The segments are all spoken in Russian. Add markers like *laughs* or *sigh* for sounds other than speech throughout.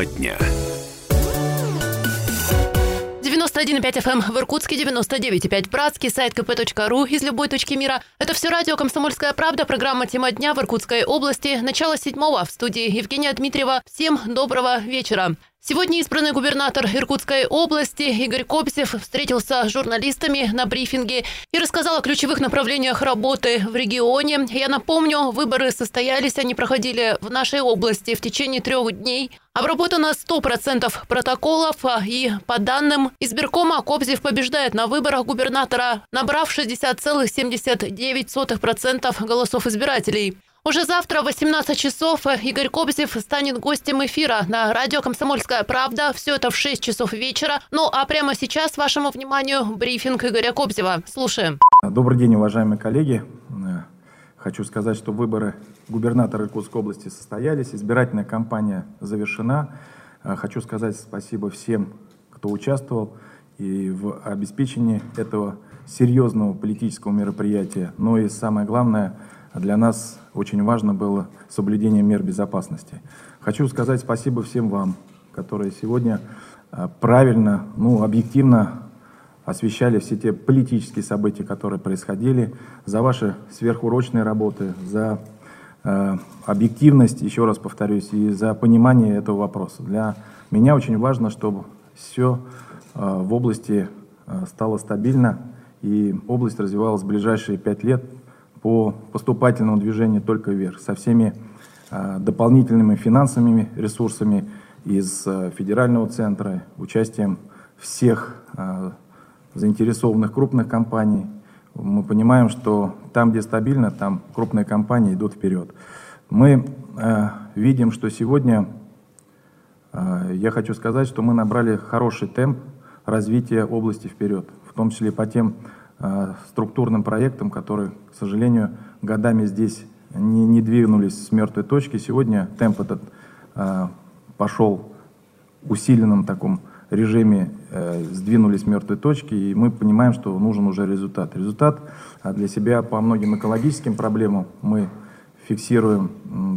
Тема дня. 91,5 FM в Иркутске, 99,5 в Братске, сайт kp.ru из любой точки мира. Это все радио «Комсомольская правда», программа «Тема дня» в Иркутской области. Начало седьмого в студии Евгения Дмитриева. Всем доброго вечера. Сегодня избранный губернатор Иркутской области Игорь Кобзев встретился с журналистами на брифинге и рассказал о ключевых направлениях работы в регионе. Я напомню, выборы состоялись, они проходили в нашей области в течение трех дней. Обработано 100% протоколов, и по данным избиркома Кобзев побеждает на выборах губернатора, набрав 60,79% голосов избирателей. Уже завтра в 18 часов Игорь Кобзев станет гостем эфира на радио «Комсомольская правда». Все это в 6 часов вечера. Ну а прямо сейчас вашему вниманию брифинг Игоря Кобзева. Слушаем. Добрый день, уважаемые коллеги. Хочу сказать, что выборы губернатора Иркутской области состоялись, избирательная кампания завершена. Хочу сказать спасибо всем, кто участвовал и в обеспечении этого серьезного политического мероприятия. Но и самое главное – для нас очень важно было соблюдение мер безопасности. Хочу сказать спасибо всем вам, которые сегодня а, правильно, ну, объективно освещали все те политические события, которые происходили, за ваши сверхурочные работы, за э, объективность, еще раз повторюсь, и за понимание этого вопроса. Для меня очень важно, чтобы все э, в области э, стало стабильно и область развивалась в ближайшие пять лет по поступательному движению только вверх, со всеми э, дополнительными финансовыми ресурсами из э, федерального центра, участием всех э, заинтересованных крупных компаний. Мы понимаем, что там, где стабильно, там крупные компании идут вперед. Мы видим, что сегодня, я хочу сказать, что мы набрали хороший темп развития области вперед, в том числе по тем структурным проектам, которые, к сожалению, годами здесь не, не двинулись с мертвой точки. Сегодня темп этот э, пошел усиленном таком режиме, э, сдвинулись с мертвой точки, и мы понимаем, что нужен уже результат. Результат для себя по многим экологическим проблемам мы фиксируем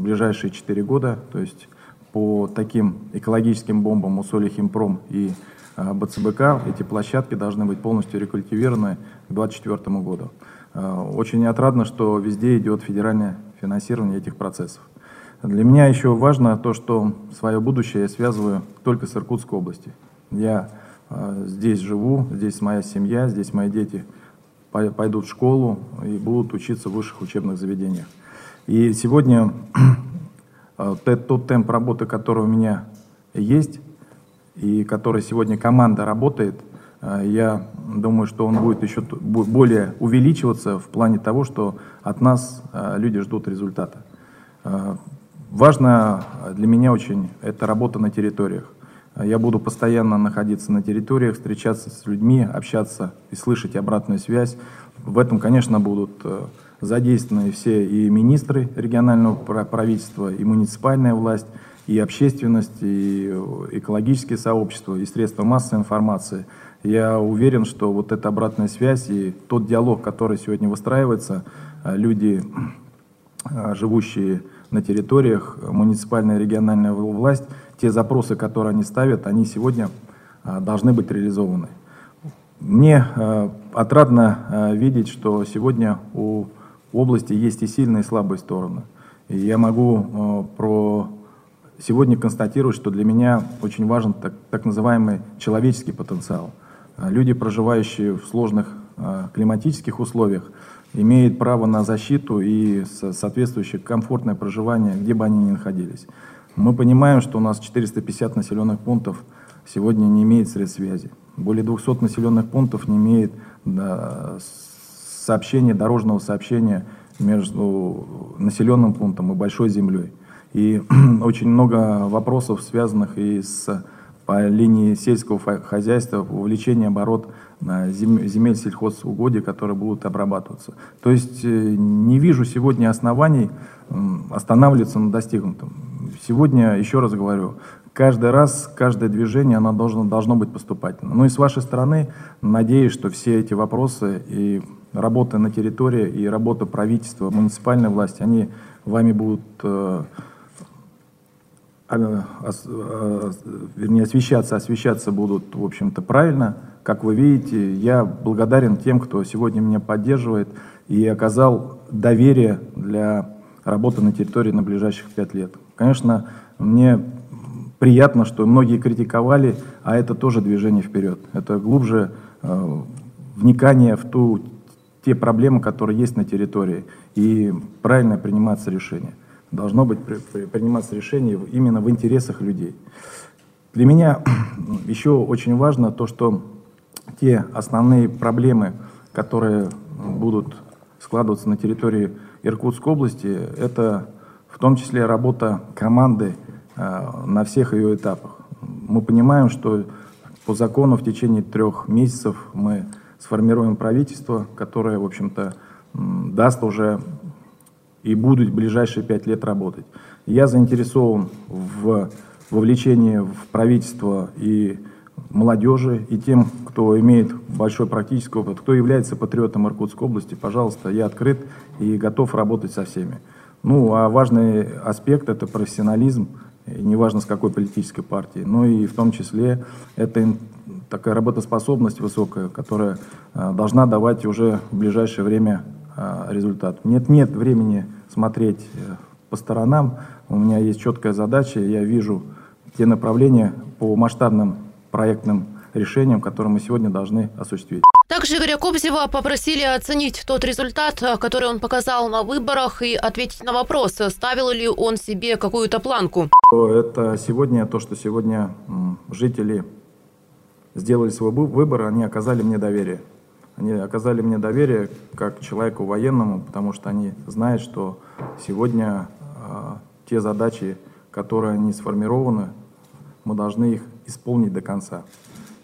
ближайшие 4 года, то есть по таким экологическим бомбам Усолье Химпром и Э, БЦБК, эти площадки должны быть полностью рекультивированы к 2024 году. Э, очень отрадно, что везде идет федеральное финансирование этих процессов. Для меня еще важно то, что свое будущее я связываю только с Иркутской областью. Я э, здесь живу, здесь моя семья, здесь мои дети пойдут в школу и будут учиться в высших учебных заведениях. И сегодня *clears throat* тот темп работы, который у меня есть, и который сегодня команда работает, э, я думаю, что он будет еще более увеличиваться в плане того, что от нас э, люди ждут результата. Э, важно для меня очень это работа на территориях. Я буду постоянно находиться на территориях, встречаться с людьми, общаться и слышать обратную связь. В этом, конечно, будут задействованы все и министры регионального правительства, и муниципальная власть, и общественность, и экологические сообщества, и средства массовой информации. Я уверен, что вот эта обратная связь и тот диалог, который сегодня выстраивается, э, люди, э, живущие на территориях, муниципальная и региональная власть, те запросы, которые они ставят, они сегодня э, должны быть реализованы. Мне отрадно видеть, что сегодня у области есть и сильные, и слабые стороны. И я могу про сегодня констатирую, что для меня очень важен так, так называемый человеческий потенциал. А, люди, проживающие в сложных э, климатических условиях, имеют право на защиту и соответствующее комфортное проживание, где бы они ни находились. Мы понимаем, что у нас 450 населенных пунктов сегодня не имеет средств связи. Более 200 населенных пунктов не имеет сообщения, дорожного сообщения между населенным пунктом и большой землей. И *clears throat* очень много вопросов, связанных и с по линии сельского хозяйства, увеличение оборот земель сельхозугодий, которые будут обрабатываться. То есть э, не вижу сегодня оснований останавливаться на достигнутом. Сегодня, еще раз говорю, каждый раз, каждое движение, оно должно, должно быть поступательным. Ну и с вашей стороны, надеюсь, что все эти вопросы и работа на территории, и работа правительства, муниципальной власти, они вами будут э, вернее, освещаться, освещаться будут, в общем-то, правильно. Как вы видите, я благодарен тем, кто сегодня меня поддерживает и оказал доверие для работы на территории на ближайших пять лет. Конечно, мне приятно, что многие критиковали, а это тоже движение вперед. Это глубже э, вникание в ту, те проблемы, которые есть на территории, и правильно приниматься решение. Должно быть при, при, приниматься решение именно в интересах людей. Для меня *clears throat* еще очень важно то, что те основные проблемы, которые будут складываться на территории Иркутской области, это в том числе работа команды э, на всех ее этапах. Мы понимаем, что по закону в течение трех месяцев мы сформируем правительство, которое, в общем-то, даст уже и будут в ближайшие пять лет работать. Я заинтересован в вовлечении в правительство и молодежи, и тем, кто имеет большой практический опыт, кто является патриотом Иркутской области, пожалуйста, я открыт и готов работать со всеми. Ну, а важный аспект – это профессионализм, неважно с какой политической партии, но и в том числе это такая работоспособность высокая, которая а, должна давать уже в ближайшее время результат. Нет, нет времени смотреть э, по сторонам, у меня есть четкая задача, я вижу те направления по масштабным проектным решениям, которые мы сегодня должны осуществить. Также Игоря Кобзева попросили оценить тот результат, который он показал на выборах, и ответить на вопрос, ставил ли он себе какую-то планку. Это сегодня, то, что сегодня жители сделали свой выбор, они оказали мне доверие. Они оказали мне доверие как человеку военному, потому что они знают, что сегодня э, те задачи, которые они сформированы, мы должны их исполнить до конца.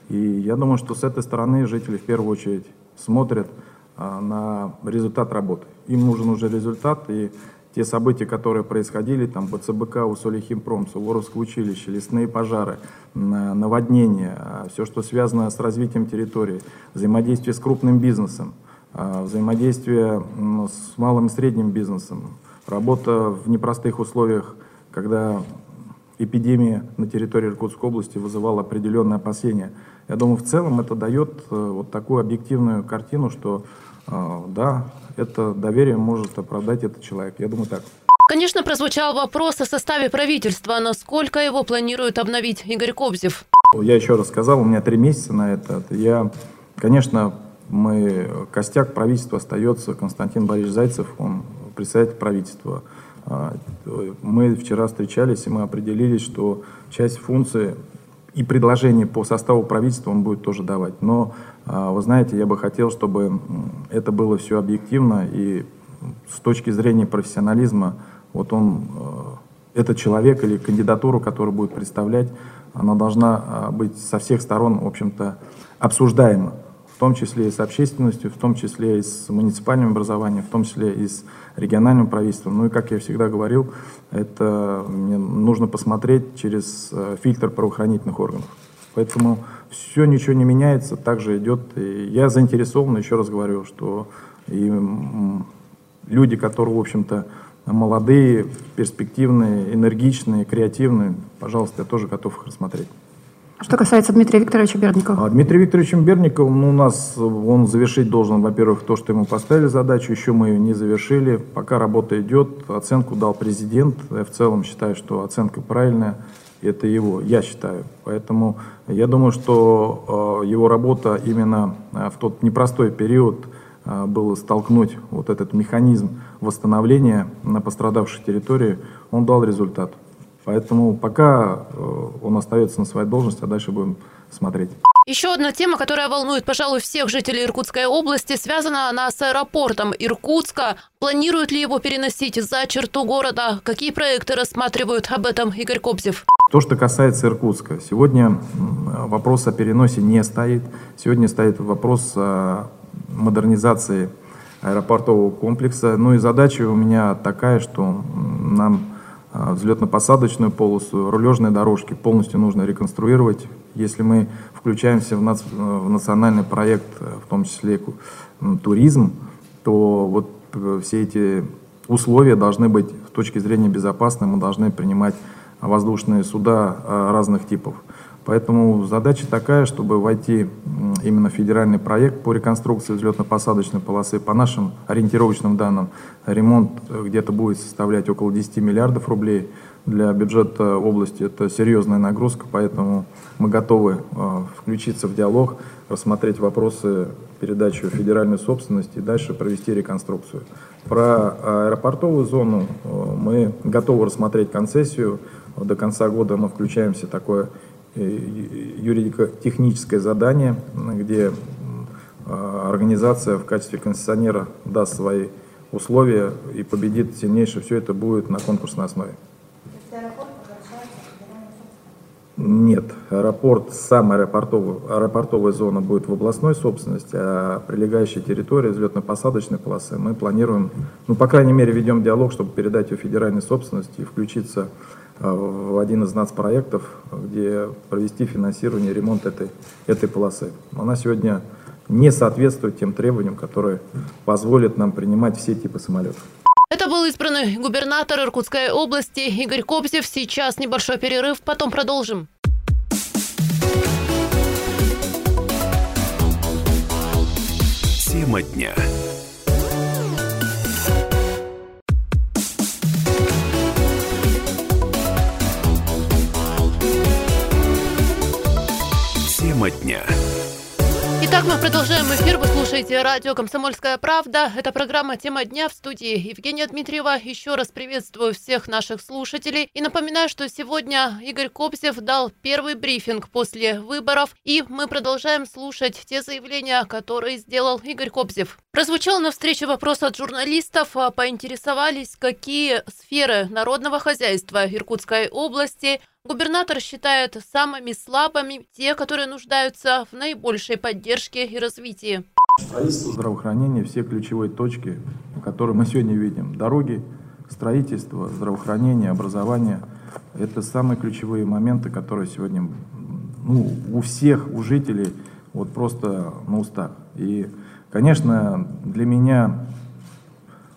И я думаю, что с этой стороны жители в первую очередь смотрят а, на результат работы. Им нужен уже результат, и те события, которые происходили, там БЦБК, Усолихимпром, Суворовское училище, лесные пожары, наводнения, а, все, что связано с развитием территории, взаимодействие с крупным бизнесом, а, взаимодействие с малым и средним бизнесом, работа в непростых условиях, когда эпидемия на территории Иркутской области вызывала определенные опасения. Я думаю, в целом это дает э, вот такую объективную картину, что э, да, это доверие может оправдать этот человек. Я думаю так. Конечно, прозвучал вопрос о составе правительства. Насколько его планирует обновить Игорь Кобзев? Я еще раз сказал, у меня три месяца на это. Я, конечно, мы, костяк правительства остается Константин Борисович Зайцев, он председатель правительства. А, мы вчера встречались, и мы определились, что часть функций и предложений по составу правительства он будет тоже давать. Но, а, вы знаете, я бы хотел, чтобы это было все объективно и с точки зрения профессионализма, вот он, э, этот человек или кандидатуру, которую будет представлять, она должна а, быть со всех сторон, в общем-то, обсуждаема в том числе и с общественностью, в том числе и с муниципальным образованием, в том числе и с региональным правительством. Ну и, как я всегда говорил, это мне нужно посмотреть через э, фильтр правоохранительных органов. Поэтому все ничего не меняется, также идет. И я заинтересован, еще раз говорю, что и люди, которые, в общем-то, молодые, перспективные, энергичные, креативные, пожалуйста, я тоже готов их рассмотреть. Что касается Дмитрия Викторовича Берникова? А Дмитрий Викторович Берников, ну, у нас он завершить должен, во-первых, то, что ему поставили задачу, еще мы ее не завершили. Пока работа идет, оценку дал президент. Я в целом считаю, что оценка правильная. Это его, я считаю. Поэтому я думаю, что э, его работа именно э, в тот непростой период э, было столкнуть вот этот механизм восстановления на пострадавшей территории, он дал результат. Поэтому пока э, он остается на своей должности, а дальше будем смотреть. Еще одна тема, которая волнует, пожалуй, всех жителей Иркутской области, связана она с аэропортом Иркутска. Планируют ли его переносить за черту города? Какие проекты рассматривают об этом Игорь Кобзев? То, что касается Иркутска, сегодня вопрос о переносе не стоит. Сегодня стоит вопрос о модернизации аэропортового комплекса. Ну и задача у меня такая, что нам взлетно-посадочную полосу, рулежные дорожки полностью нужно реконструировать. Если мы включаемся в, нац... в национальный проект, в том числе туризм, то вот э, все эти условия должны быть с точки зрения безопасности, мы должны принимать воздушные суда разных типов. Поэтому задача такая, чтобы войти именно в федеральный проект по реконструкции взлетно-посадочной полосы. По нашим ориентировочным данным, ремонт где-то будет составлять около 10 миллиардов рублей. Для бюджета области это серьезная нагрузка, поэтому мы готовы э, включиться в диалог, рассмотреть вопросы передачи в федеральную собственность и дальше провести реконструкцию. Про аэропортовую зону э, мы готовы рассмотреть концессию. До конца года мы включаемся такое Э, юридико-техническое задание, где а, организация в качестве концессионера даст свои условия и победит сильнейшее. Все это будет на конкурсной основе. Нет, аэропорт, сам аэропортовый, аэропортовая зона будет в областной собственности, а прилегающая территория взлетно-посадочной полосы мы планируем, ну, по крайней мере, ведем диалог, чтобы передать ее федеральной собственности и включиться а, в один из нацпроектов, где провести финансирование, ремонт этой, этой полосы. Она сегодня не соответствует тем требованиям, которые позволят нам принимать все типы самолетов. Это был избранный губернатор Иркутской области Игорь Кобзев. Сейчас небольшой перерыв, потом продолжим. Тема дня. Дня. Итак, мы продолжаем эфир. Вы слушаете радио «Комсомольская правда». Это программа «Тема дня» в студии Евгения Дмитриева. Еще раз приветствую всех наших слушателей. И напоминаю, что сегодня Игорь Кобзев дал первый брифинг после выборов. И мы продолжаем слушать те заявления, которые сделал Игорь Кобзев. Прозвучал на встрече вопрос от журналистов. Поинтересовались, какие сферы народного хозяйства Иркутской области Губернатор считает самыми слабыми те, которые нуждаются в наибольшей поддержке и развитии. Строительство, здравоохранение, все ключевые точки, которые мы сегодня видим. Дороги, строительство, здравоохранение, образование – это самые ключевые моменты, которые сегодня ну, у всех, у жителей вот просто на устах. И, конечно, для меня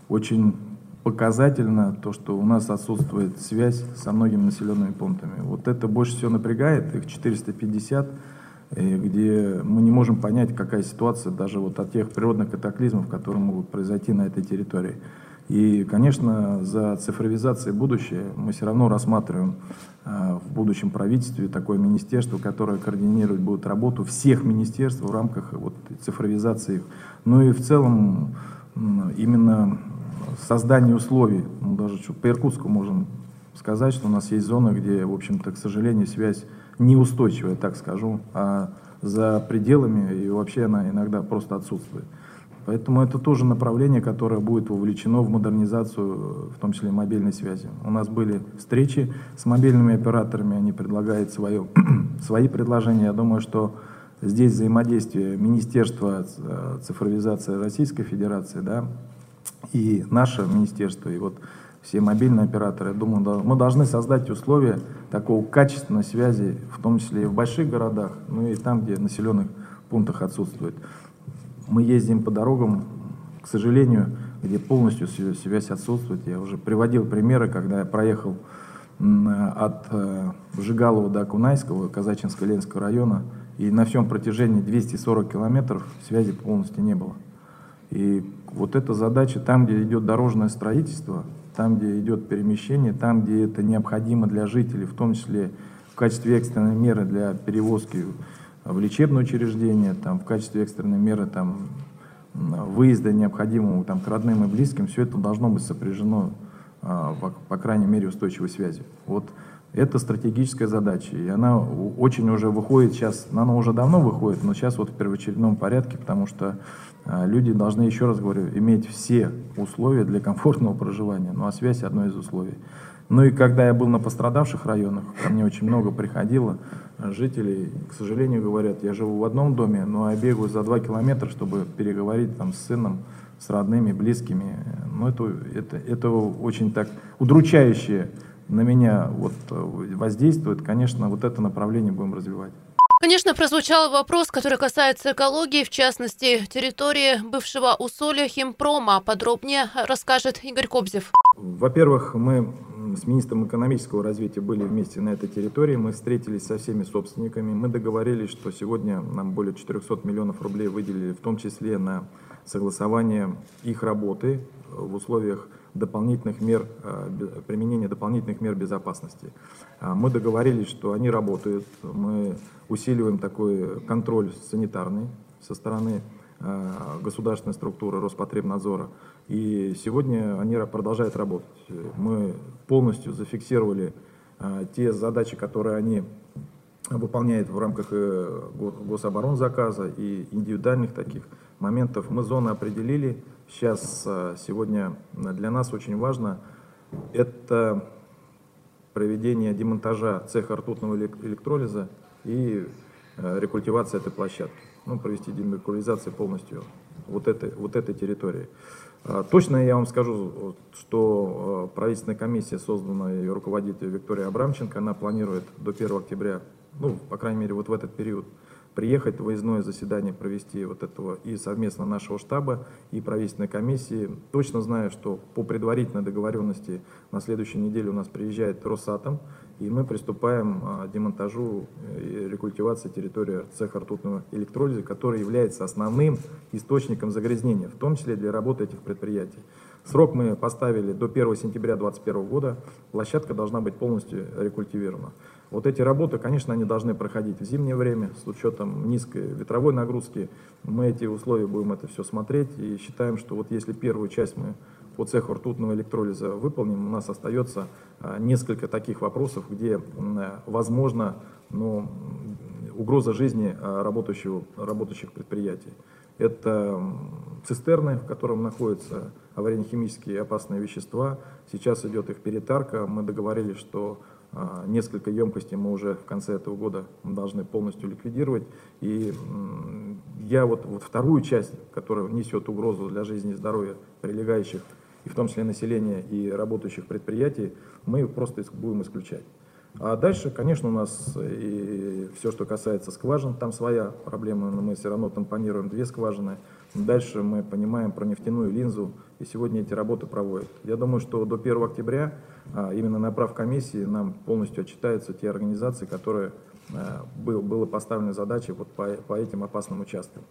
очень показательно то, что у нас отсутствует связь со многими населенными пунктами. Вот это больше всего напрягает, их 450, э, где мы не можем понять, какая ситуация даже вот от тех природных катаклизмов, которые могут произойти на этой территории. И, конечно, за цифровизацией будущее мы все равно рассматриваем э, в будущем правительстве такое министерство, которое координировать будет работу всех министерств в рамках вот, цифровизации. Ну и в целом именно создание условий, ну, даже по Иркутску можем сказать, что у нас есть зоны, где, в общем-то, к сожалению, связь неустойчивая, так скажу, а за пределами и вообще она иногда просто отсутствует. Поэтому это тоже направление, которое будет вовлечено в модернизацию, в том числе мобильной связи. У нас были встречи с мобильными операторами, они предлагают свое, *clears throat* свои предложения. Я думаю, что здесь взаимодействие Министерства цифровизации Российской Федерации, да, и наше министерство, и вот все мобильные операторы, я думаю, мы должны создать условия такого качественной связи, в том числе и в больших городах, ну и там, где населенных пунктах отсутствует. Мы ездим по дорогам, к сожалению, где полностью связь отсутствует. Я уже приводил примеры, когда я проехал от э, Жигалова до Кунайского, Казачинско-Ленского района, и на всем протяжении 240 километров связи полностью не было. И вот эта задача, там, где идет дорожное строительство, там, где идет перемещение, там, где это необходимо для жителей, в том числе в качестве экстренной меры для перевозки в лечебное учреждение, там, в качестве экстренной меры там, выезда необходимого там, к родным и близким, все это должно быть сопряжено, а, по, крайней мере, устойчивой связи. Вот это стратегическая задача, и она очень уже выходит сейчас, она уже давно выходит, но сейчас вот в первоочередном порядке, потому что а, люди должны, еще раз говорю, иметь все условия для комфортного проживания. Ну а связь одно из условий. Ну и когда я был на пострадавших районах, ко мне очень много приходило жителей, к сожалению, говорят, я живу в одном доме, но я бегаю за два километра, чтобы переговорить там с сыном, с родными, близкими. Ну это, это, это очень так удручающе на меня вот воздействует. Конечно, вот это направление будем развивать. Конечно, прозвучал вопрос, который касается экологии, в частности, территории бывшего усолья химпрома. Подробнее расскажет Игорь Кобзев. Во-первых, мы с министром экономического развития были вместе на этой территории, мы встретились со всеми собственниками, мы договорились, что сегодня нам более 400 миллионов рублей выделили, в том числе на согласование их работы в условиях дополнительных мер, применения дополнительных мер безопасности. Мы договорились, что они работают, мы усиливаем такой контроль санитарный со стороны государственной структуры Роспотребнадзора. И сегодня они продолжают работать. Мы полностью зафиксировали а, те задачи, которые они выполняют в рамках э, гособоронзаказа и индивидуальных таких моментов. Мы зоны определили. Сейчас, а, сегодня для нас очень важно это проведение демонтажа цеха ртутного электролиза и э, рекультивация этой площадки. Ну, провести демокулизацию полностью вот этой, вот этой территории. А, точно я вам скажу, что а, правительственная комиссия, созданная ее руководитель Виктория Абрамченко, она планирует до 1 октября, ну, по крайней мере, вот в этот период, приехать, выездное заседание провести вот этого и совместно нашего штаба, и правительственной комиссии. Точно знаю, что по предварительной договоренности на следующей неделе у нас приезжает Росатом, и мы приступаем к демонтажу и рекультивации территории цеха ртутного электролиза, который является основным источником загрязнения, в том числе для работы этих предприятий. Срок мы поставили до 1 сентября 2021 года, площадка должна быть полностью рекультивирована. Вот эти работы, конечно, они должны проходить в зимнее время с учетом низкой ветровой нагрузки. Мы эти условия будем это все смотреть и считаем, что вот если первую часть мы по цеху ртутного электролиза выполним, у нас остается а, несколько таких вопросов, где возможно ну, угроза жизни а, работающего, работающих предприятий. Это цистерны, в котором находятся аварийно-химические опасные вещества. Сейчас идет их перетарка. Мы договорились, что несколько емкостей мы уже в конце этого года должны полностью ликвидировать. И я вот, вот вторую часть, которая несет угрозу для жизни и здоровья прилегающих, и в том числе населения и работающих предприятий, мы просто будем исключать. А дальше, конечно, у нас и все, что касается скважин, там своя проблема, но мы все равно тампонируем две скважины. Дальше мы понимаем про нефтяную линзу, и сегодня эти работы проводят. Я думаю, что до 1 октября а, именно на прав комиссии нам полностью отчитаются те организации, которые а, был, было поставлена задача вот по, по этим опасным участкам.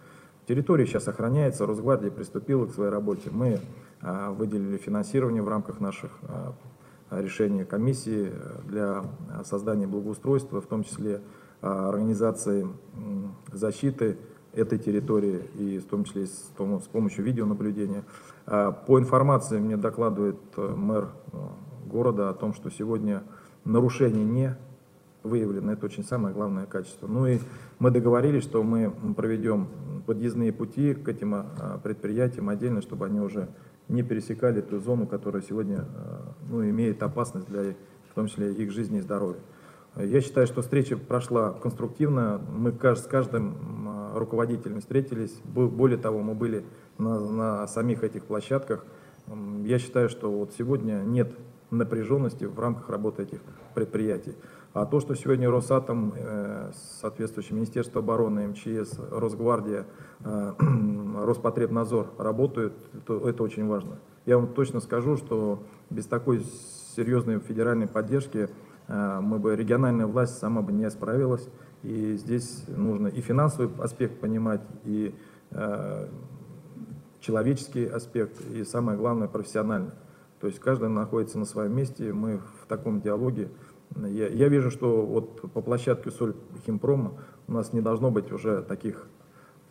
Территория сейчас охраняется, Росгвардия приступила к своей работе. Мы а, выделили финансирование в рамках наших решения комиссии для создания благоустройства, в том числе организации защиты этой территории и в том числе с, с помощью видеонаблюдения. По информации мне докладывает э, мэр э, города о том, что сегодня нарушений не выявлено. Это очень самое главное качество. Ну и мы договорились, что мы проведем подъездные пути к этим предприятиям отдельно, чтобы они уже не пересекали ту зону, которая сегодня а, ну, имеет опасность для, в том числе, их жизни и здоровья. Я считаю, что встреча прошла конструктивно. Мы с каждым а, руководителем встретились. Более того, мы были на, на самих этих площадках. Я считаю, что вот сегодня нет напряженности в рамках работы этих предприятий. А то, что сегодня Росатом, э, соответствующее Министерство обороны, МЧС, Росгвардия, э, *clears throat* Роспотребнадзор работают, это, это очень важно. Я вам точно скажу, что без такой серьезной федеральной поддержки э, мы бы, региональная власть сама бы не справилась. И здесь нужно и финансовый аспект понимать, и человеческий аспект, и самое главное профессиональный. То есть каждый находится на своем месте, мы в таком диалоге. Я, я вижу, что вот по площадке Соль Химпрома у нас не должно быть уже таких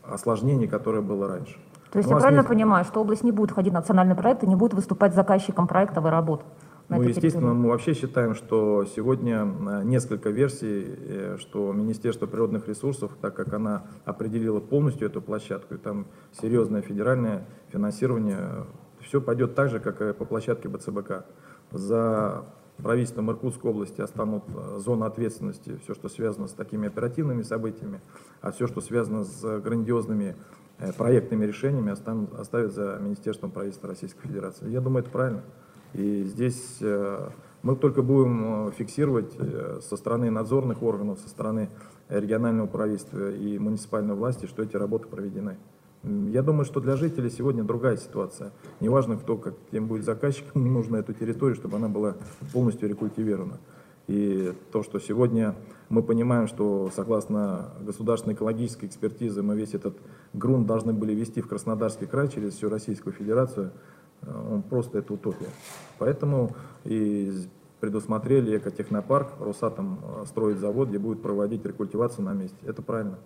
осложнений, которые было раньше. То есть у я правильно есть... понимаю, что область не будет входить в национальный проект и не будет выступать заказчиком проектовой работы? Ну, естественно, территории? мы вообще считаем, что сегодня э, несколько версий, э, что Министерство природных ресурсов, так как она определила полностью эту площадку, и там серьезное федеральное финансирование все пойдет так же, как и по площадке БЦБК. За правительством Иркутской области останут э, зоны ответственности, все, что связано с такими оперативными событиями, а все, что связано с грандиозными э, проектными решениями, останут, оставят за Министерством правительства Российской Федерации. Я думаю, это правильно. И здесь э, мы только будем фиксировать со стороны надзорных органов, со стороны регионального правительства и муниципальной власти, что эти работы проведены. Я думаю, что для жителей сегодня другая ситуация. Неважно, кто как, кем будет заказчиком, *laughs* нужно эту территорию, чтобы она была полностью рекультивирована. И то, что сегодня мы понимаем, что согласно государственной экологической экспертизе мы весь этот грунт должны были вести в Краснодарский край через всю Российскую Федерацию, э, он просто это утопия. Поэтому и предусмотрели экотехнопарк, Росатом э, строит завод, где будет проводить рекультивацию на месте. Это правильно.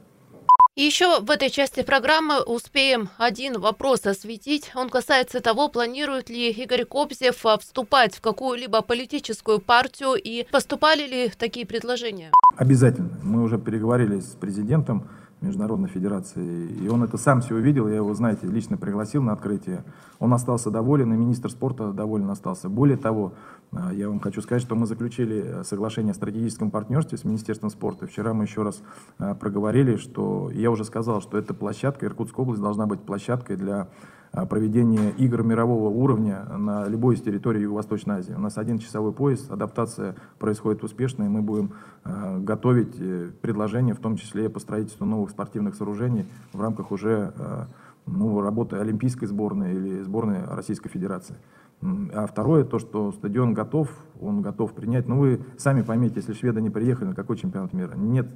И еще в этой части программы успеем один вопрос осветить. Он касается того, планирует ли Игорь Кобзев а, вступать в какую-либо политическую партию и поступали ли такие предложения? Обязательно. Мы уже переговорили с президентом Международной Федерации, и он это сам все увидел, я его, знаете, лично пригласил на открытие. Он остался доволен, и министр спорта доволен остался. Более того, а, я вам хочу сказать, что мы заключили э, соглашение о стратегическом партнерстве с Министерством спорта. Вчера мы еще раз а, проговорили, что я уже сказал, что эта площадка, Иркутская область должна быть площадкой для а, проведения игр мирового уровня на любой из территорий Юго-Восточной Азии. У нас один часовой пояс, адаптация происходит успешно, и мы будем готовить э, предложения, в том числе по строительству новых спортивных сооружений в рамках уже ну, работы Олимпийской сборной или сборной Российской Федерации. А второе, то, что стадион готов, он готов принять. Ну, вы сами поймите, если шведы не приехали, на какой чемпионат мира? Нет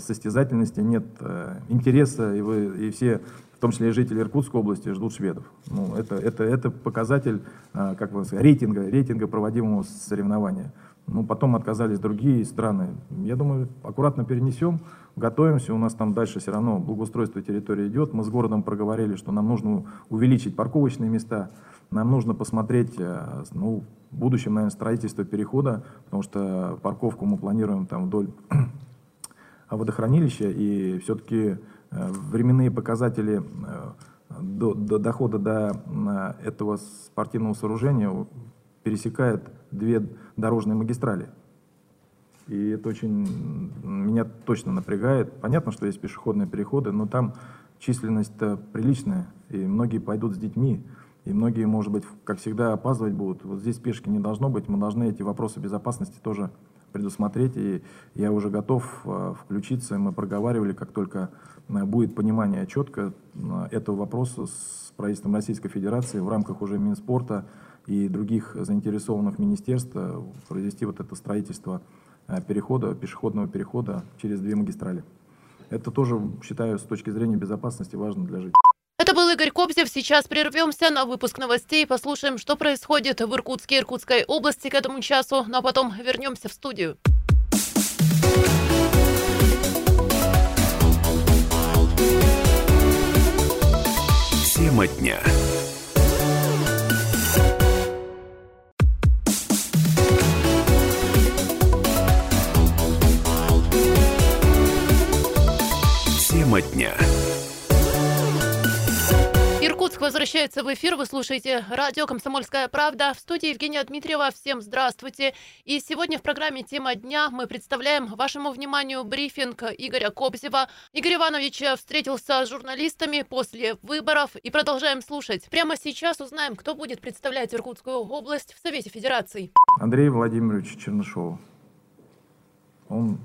состязательности, нет э, интереса, и, вы, и все, в том числе и жители Иркутской области, ждут шведов. Ну, это, это, это показатель, э, как сказать, рейтинга, рейтинга проводимого соревнования. Ну, потом отказались другие страны. Я думаю, аккуратно перенесем, готовимся. У нас там дальше все равно благоустройство территории идет. Мы с городом проговорили, что нам нужно увеличить парковочные места. Нам нужно посмотреть, э, ну, в будущем, наверное, строительство перехода, потому что парковку мы планируем там вдоль водохранилища, и все-таки э, временные показатели э, до, до дохода до этого спортивного сооружения пересекают две дорожные магистрали. И это очень меня точно напрягает. Понятно, что есть пешеходные переходы, но там численность приличная, и многие пойдут с детьми. И многие, может быть, как всегда, опаздывать будут. Вот здесь спешки не должно быть. Мы должны эти вопросы безопасности тоже предусмотреть. И я уже готов э, включиться. Мы проговаривали, как только э, будет понимание четко э, этого вопроса с правительством Российской Федерации в рамках уже Минспорта и других заинтересованных министерств произвести вот это строительство перехода, пешеходного перехода через две магистрали. Это тоже, считаю, с точки зрения безопасности важно для жителей. Это был Игорь Кобзев. Сейчас прервемся на выпуск новостей. Послушаем, что происходит в Иркутске и Иркутской области к этому часу. Ну а потом вернемся в студию. Тема дня. Тема дня. Иркутск возвращается в эфир. Вы слушаете радио «Комсомольская правда». В студии Евгения Дмитриева. Всем здравствуйте. И сегодня в программе «Тема дня» мы представляем вашему вниманию брифинг Игоря Кобзева. Игорь Иванович встретился с журналистами после выборов и продолжаем слушать. Прямо сейчас узнаем, кто будет представлять Иркутскую область в Совете Федерации. Андрей Владимирович Чернышов. Он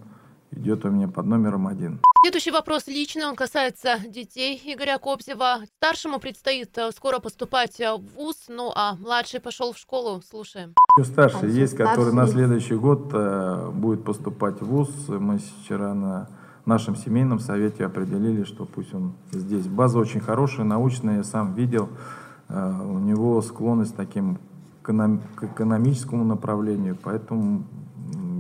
идет у меня под номером один. Следующий вопрос личный, он касается детей Игоря Кобзева. Старшему предстоит э, скоро поступать э, в ВУЗ, ну а младший пошел в школу. Слушаем. Еще старший а есть, который на следующий год э, будет поступать в ВУЗ. Мы вчера на нашем семейном совете определили, что пусть он здесь. База очень хорошая, научная, я сам видел. У него склонность таким к экономическому направлению, поэтому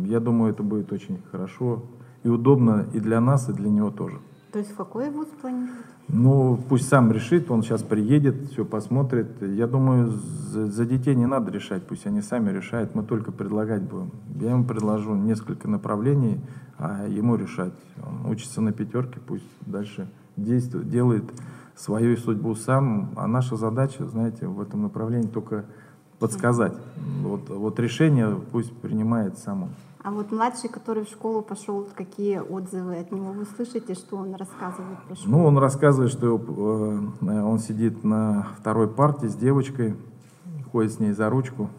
я думаю, это будет очень хорошо и удобно и для нас, и для него тоже. То есть в какой вуз планируете? Ну, пусть сам решит, он сейчас приедет, все посмотрит. Я думаю, за, за детей не надо решать, пусть они сами решают, мы только предлагать будем. Я ему предложу несколько направлений, а ему решать. Он учится на пятерке, пусть дальше действует, делает свою судьбу сам. А наша задача, знаете, в этом направлении только подсказать. Вот, вот решение пусть принимает сам он. А вот младший, который в школу пошел, какие отзывы от него вы слышите, что он рассказывает про школу? Ну, он рассказывает, что э, он сидит на второй парте с девочкой, ходит с ней за ручку.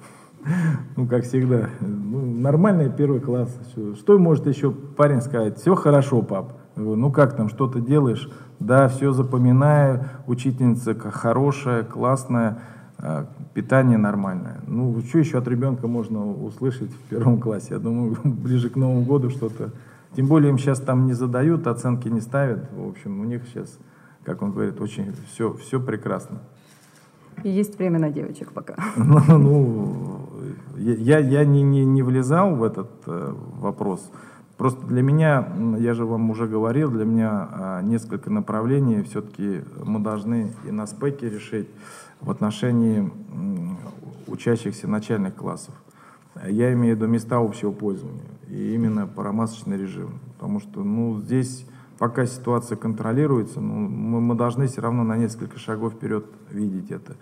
*laughs* Ну, как всегда. Ну, нормальный первый класс. Что может еще парень сказать? Все хорошо, пап. Ну как там, что ты делаешь? Да, все запоминаю, учительница хорошая, классная, а, питание нормальное. Ну, что еще от ребенка можно услышать в первом классе? Я думаю, *laughs* ближе к Новому году что-то. Тем более им сейчас там не задают, оценки не ставят. В общем, у них сейчас, как он говорит, очень все, все прекрасно. И есть время на девочек пока. *laughs* Ну, ну я, я не, не, не влезал в этот э, вопрос. Просто для меня, я же вам уже говорил, для меня э, несколько направлений все-таки мы должны и на спеке решить в отношении учащихся начальных классов. Я имею в виду места общего пользования и именно паромасочный режим. Потому что ну, здесь пока ситуация контролируется, ну, мы, мы должны все равно на несколько шагов вперед видеть это.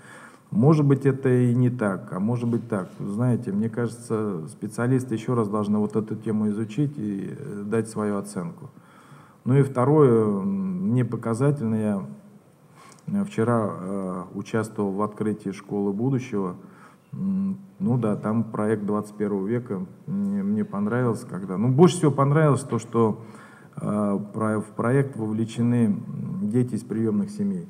Может быть, это и не так, а может быть так. Знаете, мне кажется, специалисты еще раз должны вот эту тему изучить и э, дать свою оценку. Ну и второе, мне показательно, я э, вчера э, участвовал в открытии школы будущего. Ну да, там проект 21 века. Мне, мне понравилось, когда... Ну, больше всего понравилось то, что э, в проект вовлечены дети из приемных семей.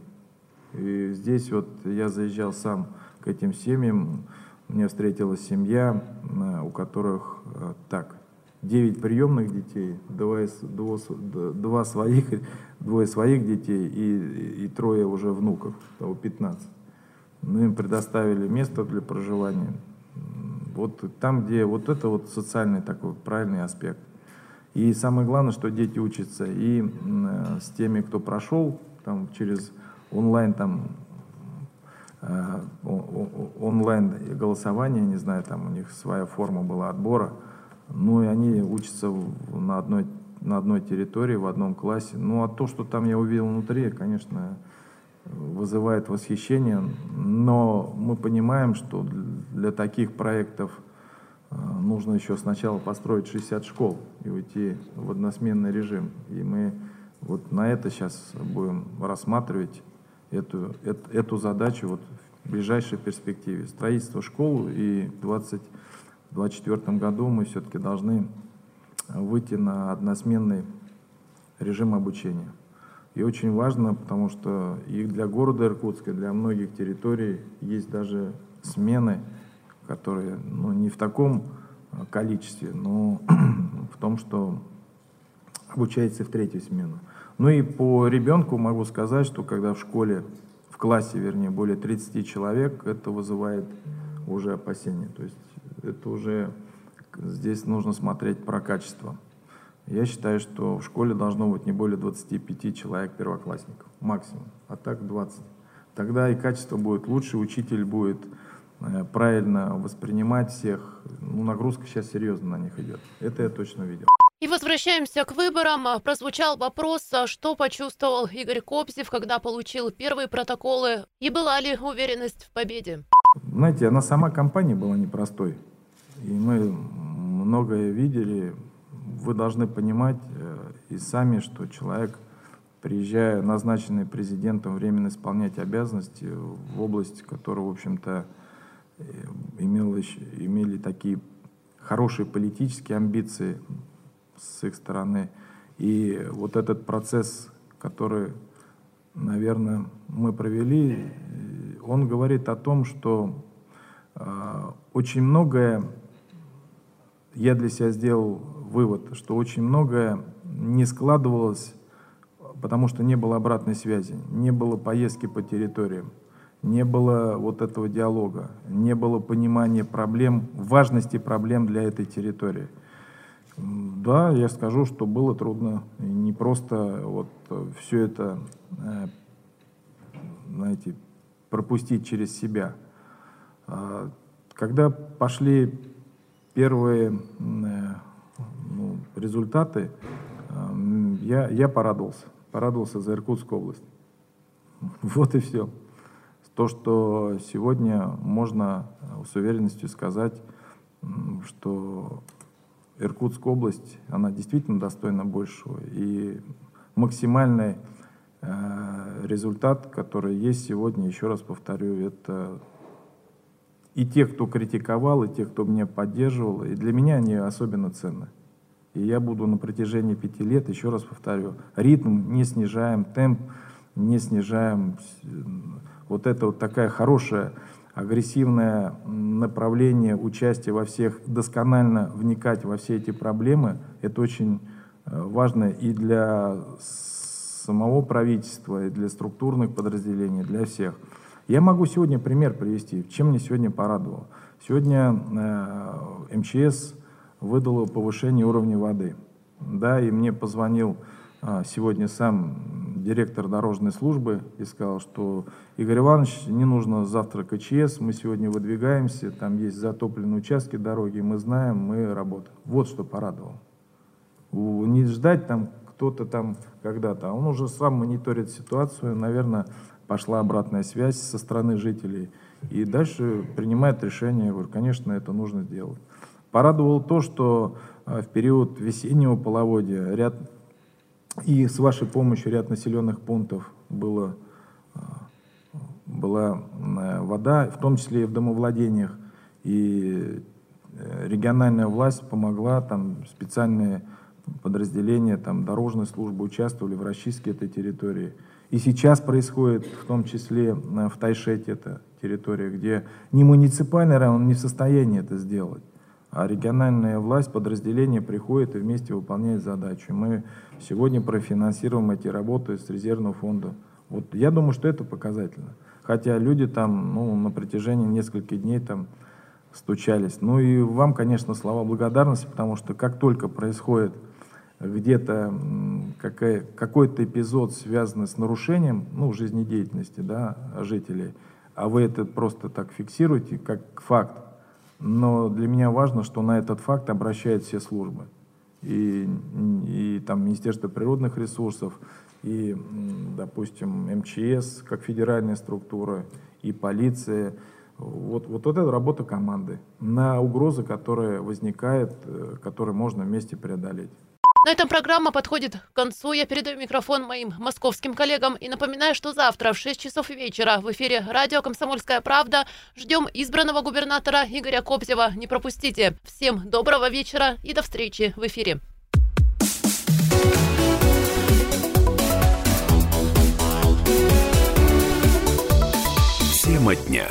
И здесь вот я заезжал сам к этим семьям, мне встретилась семья, э, у которых э, так, 9 приемных детей, два, два, два своих, *laughs* двое своих детей и, и трое уже внуков, того 15. Мы им предоставили место для проживания. Вот там, где вот это вот социальный такой правильный аспект. И самое главное, что дети учатся и э, с теми, кто прошел там через онлайн там э, онлайн голосование, не знаю, там у них своя форма была отбора, ну и они учатся на одной на одной территории, в одном классе. Ну а то, что там я увидел внутри, конечно, вызывает восхищение, но мы понимаем, что для таких проектов э, нужно еще сначала построить 60 школ и уйти в односменный режим. И мы вот на это сейчас будем рассматривать эту, эту, задачу вот в ближайшей перспективе. Строительство школ и в 2024 году мы все-таки должны выйти на односменный режим обучения. И очень важно, потому что и для города Иркутска, и для многих территорий есть даже смены, которые ну, не в таком количестве, но *clears throat* в том, что обучается в третью смену. Ну и по ребенку могу сказать, что когда в школе, в классе, вернее, более 30 человек, это вызывает уже опасения. То есть это уже здесь нужно смотреть про качество. Я считаю, что в школе должно быть не более 25 человек первоклассников, максимум, а так 20. Тогда и качество будет лучше, учитель будет э, правильно воспринимать всех. Ну, нагрузка сейчас серьезно на них идет. Это я точно видел. И возвращаемся к выборам. Прозвучал вопрос, что почувствовал Игорь Кобзев, когда получил первые протоколы, и была ли уверенность в победе? Знаете, она сама компания была непростой. И мы многое видели, вы должны понимать э, и сами, что человек, приезжая, назначенный президентом, временно исполнять обязанности в область, которая, в общем-то, э, имела, имели такие хорошие политические амбиции с их стороны. И вот этот процесс, который, наверное, мы провели, э, он говорит о том, что э, очень многое я для себя сделал вывод, что очень многое не складывалось, потому что не было обратной связи, не было поездки по территориям, не было вот этого диалога, не было понимания проблем, важности проблем для этой территории. Да, я скажу, что было трудно, и не просто вот все это, э, знаете, пропустить через себя. А когда пошли первые э, ну, результаты, э, я, я порадовался. Порадовался за Иркутскую область. *laughs* Вот и все. То, что сегодня можно с уверенностью сказать, что Иркутская область, она действительно достойна большего. И максимальный э, результат, который есть сегодня, еще раз повторю, это и те, кто критиковал, и те, кто меня поддерживал, и для меня они особенно ценны. И я буду на протяжении пяти лет, еще раз повторю, ритм не снижаем, темп не снижаем. Вот это вот такая хорошая агрессивное направление участия во всех, досконально вникать во все эти проблемы, это очень э, важно и для самого правительства, и для структурных подразделений, для всех. Я могу сегодня пример привести, чем мне сегодня порадовал. Сегодня э, МЧС выдало повышение уровня воды. Да, и мне позвонил э, сегодня сам директор дорожной службы и сказал, что Игорь Иванович, не нужно завтра КЧС, мы сегодня выдвигаемся, там есть затопленные участки дороги, мы знаем, мы работаем. Вот что порадовало. Не ждать там кто-то там когда-то, а он уже сам мониторит ситуацию, наверное, пошла обратная связь со стороны жителей, и дальше принимает решение, говорю, конечно, это нужно сделать. Порадовало то, что а, в период весеннего половодья ряд и с вашей помощью ряд населенных пунктов было, а, была э, вода, в том числе и в домовладениях. И э, региональная власть помогла, там специальные подразделения, там дорожной службы участвовали в расчистке этой территории. И сейчас происходит, в том числе э, в Тайшете, эта территория, где не муниципальный район не в состоянии это сделать а региональная власть, подразделение приходит и вместе выполняет задачу. Мы сегодня профинансируем эти работы с резервного фонда. Вот я думаю, что это показательно. Хотя люди там ну, на протяжении нескольких дней там стучались. Ну и вам, конечно, слова благодарности, потому что как только происходит где-то какой-то эпизод, связанный с нарушением ну, жизнедеятельности да, жителей, а вы это просто так фиксируете как факт, но для меня важно, что на этот факт обращают все службы. И, и там Министерство природных ресурсов, и, допустим, МЧС как федеральная структура, и полиция. Вот, вот это работа команды на угрозы, которые возникают, э, которые можно вместе преодолеть. На этом программа подходит к концу. Я передаю микрофон моим московским коллегам и напоминаю, что завтра в 6 часов вечера в эфире радио «Комсомольская правда» ждем избранного губернатора Игоря Кобзева. Не пропустите. Всем доброго вечера и до встречи в эфире. Тема дня.